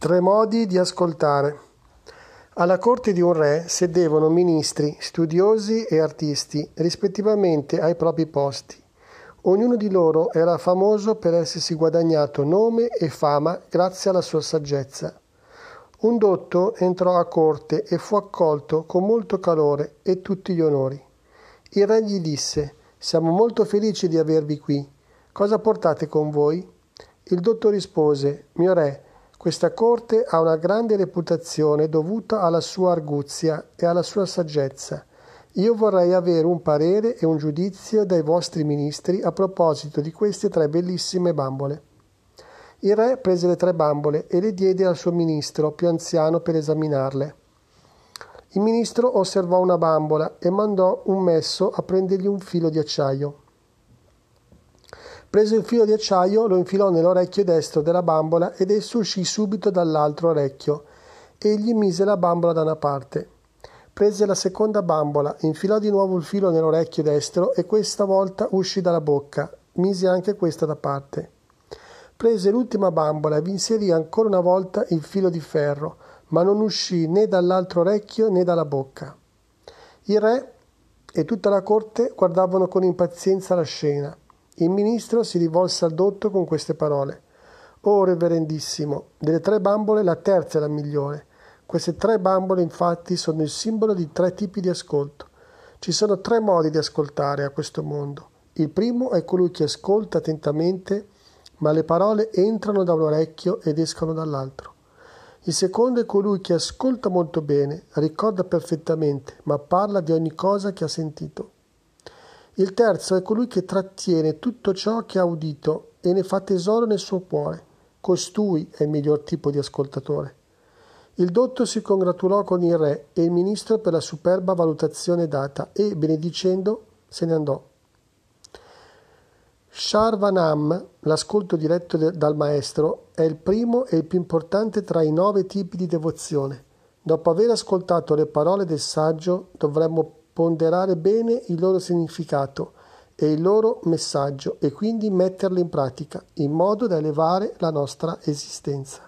Tre modi di ascoltare. Alla corte di un re sedevano ministri, studiosi e artisti, rispettivamente ai propri posti. Ognuno di loro era famoso per essersi guadagnato nome e fama grazie alla sua saggezza. Un dotto entrò a corte e fu accolto con molto calore e tutti gli onori. Il re gli disse: Siamo molto felici di avervi qui. Cosa portate con voi? Il dotto rispose: Mio re, questa corte ha una grande reputazione dovuta alla sua arguzia e alla sua saggezza. Io vorrei avere un parere e un giudizio dai vostri ministri a proposito di queste tre bellissime bambole. Il re prese le tre bambole e le diede al suo ministro più anziano per esaminarle. Il ministro osservò una bambola e mandò un messo a prendergli un filo di acciaio. Prese il filo di acciaio, lo infilò nell'orecchio destro della bambola ed esso uscì subito dall'altro orecchio. Egli mise la bambola da una parte. Prese la seconda bambola, infilò di nuovo il filo nell'orecchio destro e questa volta uscì dalla bocca. Mise anche questa da parte. Prese l'ultima bambola e vi inserì ancora una volta il filo di ferro, ma non uscì né dall'altro orecchio né dalla bocca. Il re e tutta la corte guardavano con impazienza la scena. Il ministro si rivolse al dotto con queste parole. Oh, reverendissimo, delle tre bambole la terza è la migliore. Queste tre bambole infatti sono il simbolo di tre tipi di ascolto. Ci sono tre modi di ascoltare a questo mondo. Il primo è colui che ascolta attentamente, ma le parole entrano da un orecchio ed escono dall'altro. Il secondo è colui che ascolta molto bene, ricorda perfettamente, ma parla di ogni cosa che ha sentito. Il terzo è colui che trattiene tutto ciò che ha udito e ne fa tesoro nel suo cuore. Costui è il miglior tipo di ascoltatore. Il dotto si congratulò con il re e il ministro per la superba valutazione data e, benedicendo, se ne andò. Sharvanam, l'ascolto diretto dal maestro, è il primo e il più importante tra i nove tipi di devozione. Dopo aver ascoltato le parole del saggio, dovremmo ponderare bene il loro significato e il loro messaggio e quindi metterlo in pratica in modo da elevare la nostra esistenza.